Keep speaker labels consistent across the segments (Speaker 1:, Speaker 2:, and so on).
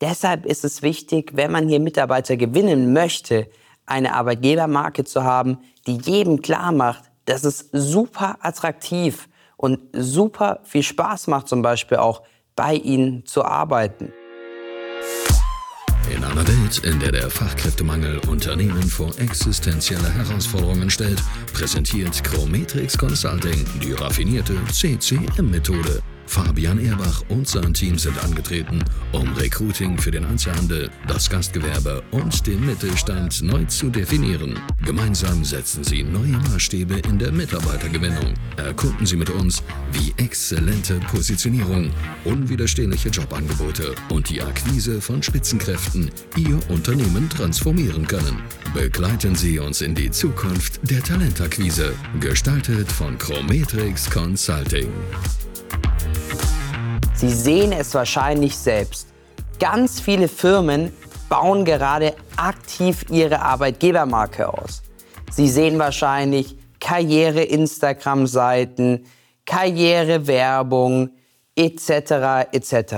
Speaker 1: Deshalb ist es wichtig, wenn man hier Mitarbeiter gewinnen möchte, eine Arbeitgebermarke zu haben, die jedem klar macht, dass es super attraktiv und super viel Spaß macht, zum Beispiel auch bei ihnen zu arbeiten.
Speaker 2: In einer Welt, in der der Fachkräftemangel Unternehmen vor existenzielle Herausforderungen stellt, präsentiert Chrometrix Consulting die raffinierte CCM-Methode. Fabian Erbach und sein Team sind angetreten, um Recruiting für den Einzelhandel, das Gastgewerbe und den Mittelstand neu zu definieren. Gemeinsam setzen sie neue Maßstäbe in der Mitarbeitergewinnung. Erkunden Sie mit uns, wie exzellente Positionierung, unwiderstehliche Jobangebote und die Akquise von Spitzenkräften Ihr Unternehmen transformieren können. Begleiten Sie uns in die Zukunft der Talentakquise, gestaltet von Chrometrix Consulting.
Speaker 1: Sie sehen es wahrscheinlich selbst. Ganz viele Firmen bauen gerade aktiv ihre Arbeitgebermarke aus. Sie sehen wahrscheinlich Karriere-Instagram-Seiten, Karrierewerbung etc. etc.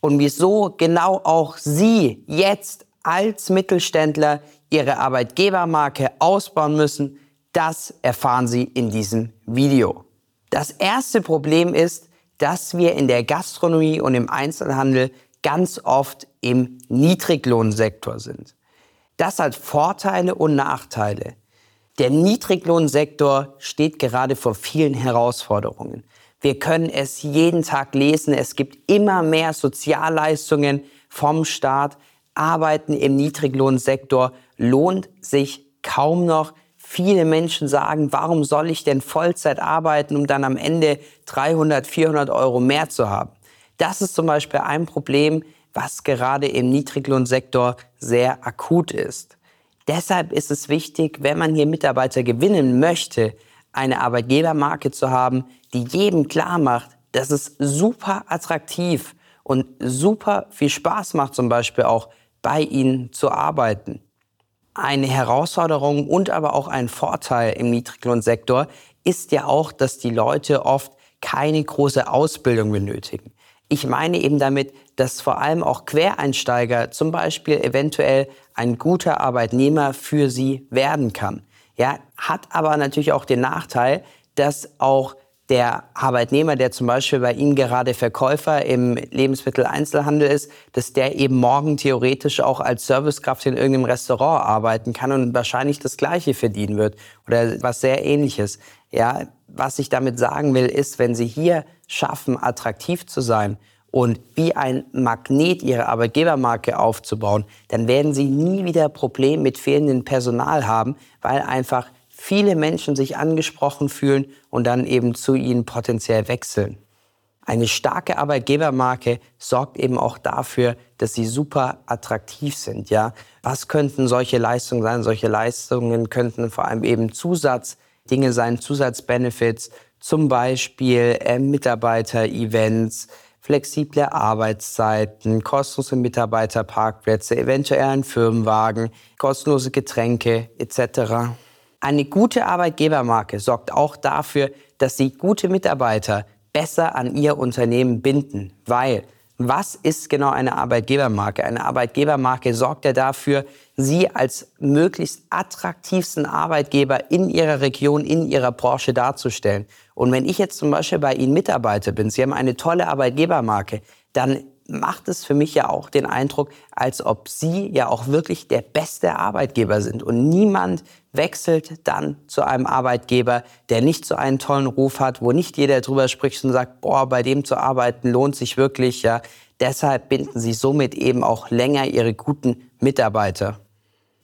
Speaker 1: Und wieso genau auch Sie jetzt als Mittelständler Ihre Arbeitgebermarke ausbauen müssen, das erfahren Sie in diesem Video. Das erste Problem ist, dass wir in der Gastronomie und im Einzelhandel ganz oft im Niedriglohnsektor sind. Das hat Vorteile und Nachteile. Der Niedriglohnsektor steht gerade vor vielen Herausforderungen. Wir können es jeden Tag lesen. Es gibt immer mehr Sozialleistungen vom Staat. Arbeiten im Niedriglohnsektor lohnt sich kaum noch. Viele Menschen sagen, warum soll ich denn Vollzeit arbeiten, um dann am Ende 300, 400 Euro mehr zu haben? Das ist zum Beispiel ein Problem, was gerade im Niedriglohnsektor sehr akut ist. Deshalb ist es wichtig, wenn man hier Mitarbeiter gewinnen möchte, eine Arbeitgebermarke zu haben, die jedem klar macht, dass es super attraktiv und super viel Spaß macht, zum Beispiel auch bei ihnen zu arbeiten eine Herausforderung und aber auch ein Vorteil im Niedriglohnsektor ist ja auch, dass die Leute oft keine große Ausbildung benötigen. Ich meine eben damit, dass vor allem auch Quereinsteiger zum Beispiel eventuell ein guter Arbeitnehmer für sie werden kann. Ja, hat aber natürlich auch den Nachteil, dass auch der Arbeitnehmer, der zum Beispiel bei Ihnen gerade Verkäufer im Lebensmitteleinzelhandel ist, dass der eben morgen theoretisch auch als Servicekraft in irgendeinem Restaurant arbeiten kann und wahrscheinlich das Gleiche verdienen wird oder was sehr Ähnliches. Ja, was ich damit sagen will, ist, wenn Sie hier schaffen, attraktiv zu sein und wie ein Magnet Ihre Arbeitgebermarke aufzubauen, dann werden Sie nie wieder Probleme mit fehlendem Personal haben, weil einfach viele Menschen sich angesprochen fühlen und dann eben zu ihnen potenziell wechseln. Eine starke Arbeitgebermarke sorgt eben auch dafür, dass sie super attraktiv sind. Ja, was könnten solche Leistungen sein? Solche Leistungen könnten vor allem eben Zusatzdinge sein, Zusatzbenefits, zum Beispiel äh, Mitarbeiter-Events, flexible Arbeitszeiten, kostenlose Mitarbeiterparkplätze, eventuell ein Firmenwagen, kostenlose Getränke etc. Eine gute Arbeitgebermarke sorgt auch dafür, dass sie gute Mitarbeiter besser an ihr Unternehmen binden. Weil, was ist genau eine Arbeitgebermarke? Eine Arbeitgebermarke sorgt ja dafür, sie als möglichst attraktivsten Arbeitgeber in ihrer Region, in ihrer Branche darzustellen. Und wenn ich jetzt zum Beispiel bei Ihnen Mitarbeiter bin, Sie haben eine tolle Arbeitgebermarke, dann macht es für mich ja auch den Eindruck, als ob Sie ja auch wirklich der beste Arbeitgeber sind. Und niemand wechselt dann zu einem Arbeitgeber, der nicht so einen tollen Ruf hat, wo nicht jeder drüber spricht und sagt, boah, bei dem zu arbeiten lohnt sich wirklich. Ja. Deshalb binden Sie somit eben auch länger Ihre guten Mitarbeiter.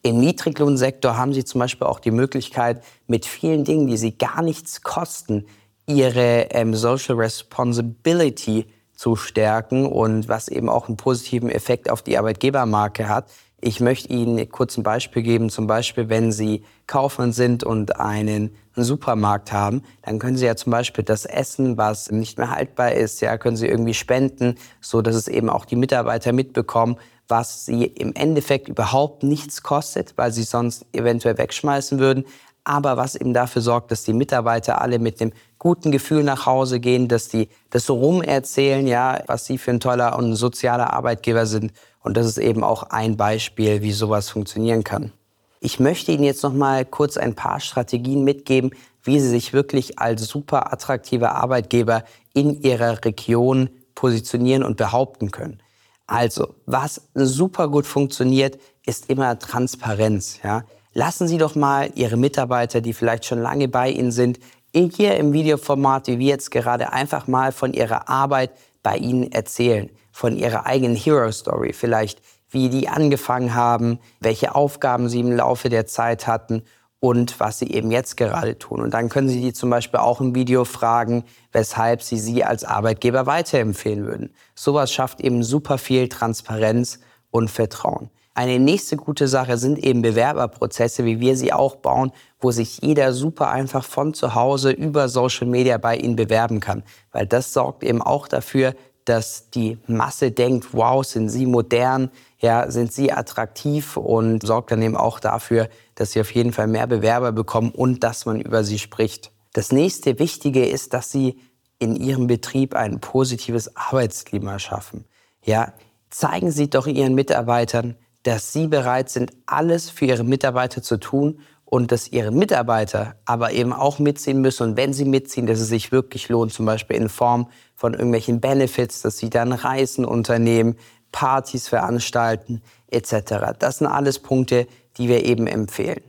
Speaker 1: Im Niedriglohnsektor haben Sie zum Beispiel auch die Möglichkeit, mit vielen Dingen, die Sie gar nichts kosten, Ihre ähm, Social Responsibility zu stärken und was eben auch einen positiven Effekt auf die Arbeitgebermarke hat. Ich möchte Ihnen kurz ein Beispiel geben. Zum Beispiel, wenn Sie Kaufmann sind und einen, Supermarkt haben, dann können Sie ja zum Beispiel das Essen, was nicht mehr haltbar ist, ja, können Sie irgendwie spenden, so dass es eben auch die Mitarbeiter mitbekommen, was sie im Endeffekt überhaupt nichts kostet, weil sie sonst eventuell wegschmeißen würden, aber was eben dafür sorgt, dass die Mitarbeiter alle mit dem guten Gefühl nach Hause gehen, dass die das so rum erzählen, ja, was sie für ein toller und sozialer Arbeitgeber sind Und das ist eben auch ein Beispiel, wie sowas funktionieren kann. Ich möchte Ihnen jetzt noch mal kurz ein paar Strategien mitgeben, wie Sie sich wirklich als super attraktiver Arbeitgeber in Ihrer Region positionieren und behaupten können. Also, was super gut funktioniert, ist immer Transparenz. Ja? Lassen Sie doch mal Ihre Mitarbeiter, die vielleicht schon lange bei Ihnen sind, hier im Videoformat, wie wir jetzt gerade, einfach mal von Ihrer Arbeit bei Ihnen erzählen, von Ihrer eigenen Hero Story vielleicht, wie die angefangen haben, welche Aufgaben Sie im Laufe der Zeit hatten und was sie eben jetzt gerade tun. Und dann können Sie die zum Beispiel auch im Video fragen, weshalb Sie sie als Arbeitgeber weiterempfehlen würden. Sowas schafft eben super viel Transparenz und Vertrauen. Eine nächste gute Sache sind eben Bewerberprozesse, wie wir sie auch bauen, wo sich jeder super einfach von zu Hause über Social Media bei Ihnen bewerben kann. Weil das sorgt eben auch dafür, dass die Masse denkt, wow, sind Sie modern, ja, sind Sie attraktiv und sorgt dann eben auch dafür, dass Sie auf jeden Fall mehr Bewerber bekommen und dass man über Sie spricht. Das nächste Wichtige ist, dass Sie in Ihrem Betrieb ein positives Arbeitsklima schaffen. Ja, zeigen Sie doch Ihren Mitarbeitern, dass Sie bereit sind, alles für Ihre Mitarbeiter zu tun und dass Ihre Mitarbeiter aber eben auch mitziehen müssen. Und wenn sie mitziehen, dass es sich wirklich lohnt, zum Beispiel in Form von irgendwelchen Benefits, dass sie dann Reisen unternehmen, Partys veranstalten etc. Das sind alles Punkte, die wir eben empfehlen.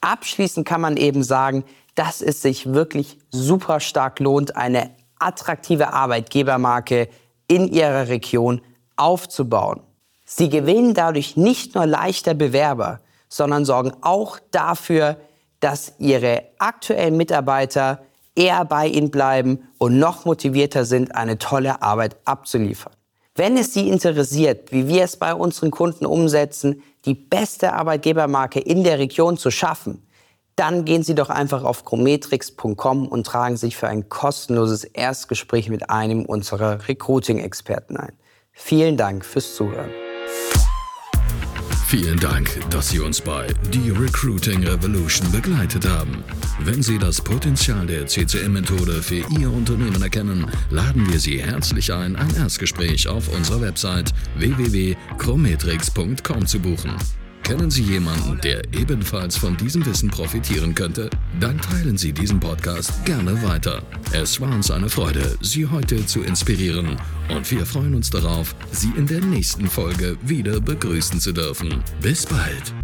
Speaker 1: Abschließend kann man eben sagen, dass es sich wirklich super stark lohnt, eine attraktive Arbeitgebermarke in ihrer Region aufzubauen. Sie gewinnen dadurch nicht nur leichter Bewerber, sondern sorgen auch dafür, dass ihre aktuellen Mitarbeiter eher bei ihnen bleiben und noch motivierter sind, eine tolle Arbeit abzuliefern. Wenn es Sie interessiert, wie wir es bei unseren Kunden umsetzen, die beste Arbeitgebermarke in der Region zu schaffen, dann gehen Sie doch einfach auf chrometrix.com und tragen sich für ein kostenloses Erstgespräch mit einem unserer Recruiting-Experten ein. Vielen Dank fürs Zuhören.
Speaker 2: Vielen Dank, dass Sie uns bei The Recruiting Revolution begleitet haben. Wenn Sie das Potenzial der CCM-Methode für Ihr Unternehmen erkennen, laden wir Sie herzlich ein, ein Erstgespräch auf unserer Website www.chrometrix.com zu buchen. Kennen Sie jemanden, der ebenfalls von diesem Wissen profitieren könnte? Dann teilen Sie diesen Podcast gerne weiter. Es war uns eine Freude, Sie heute zu inspirieren und wir freuen uns darauf, Sie in der nächsten Folge wieder begrüßen zu dürfen. Bis bald!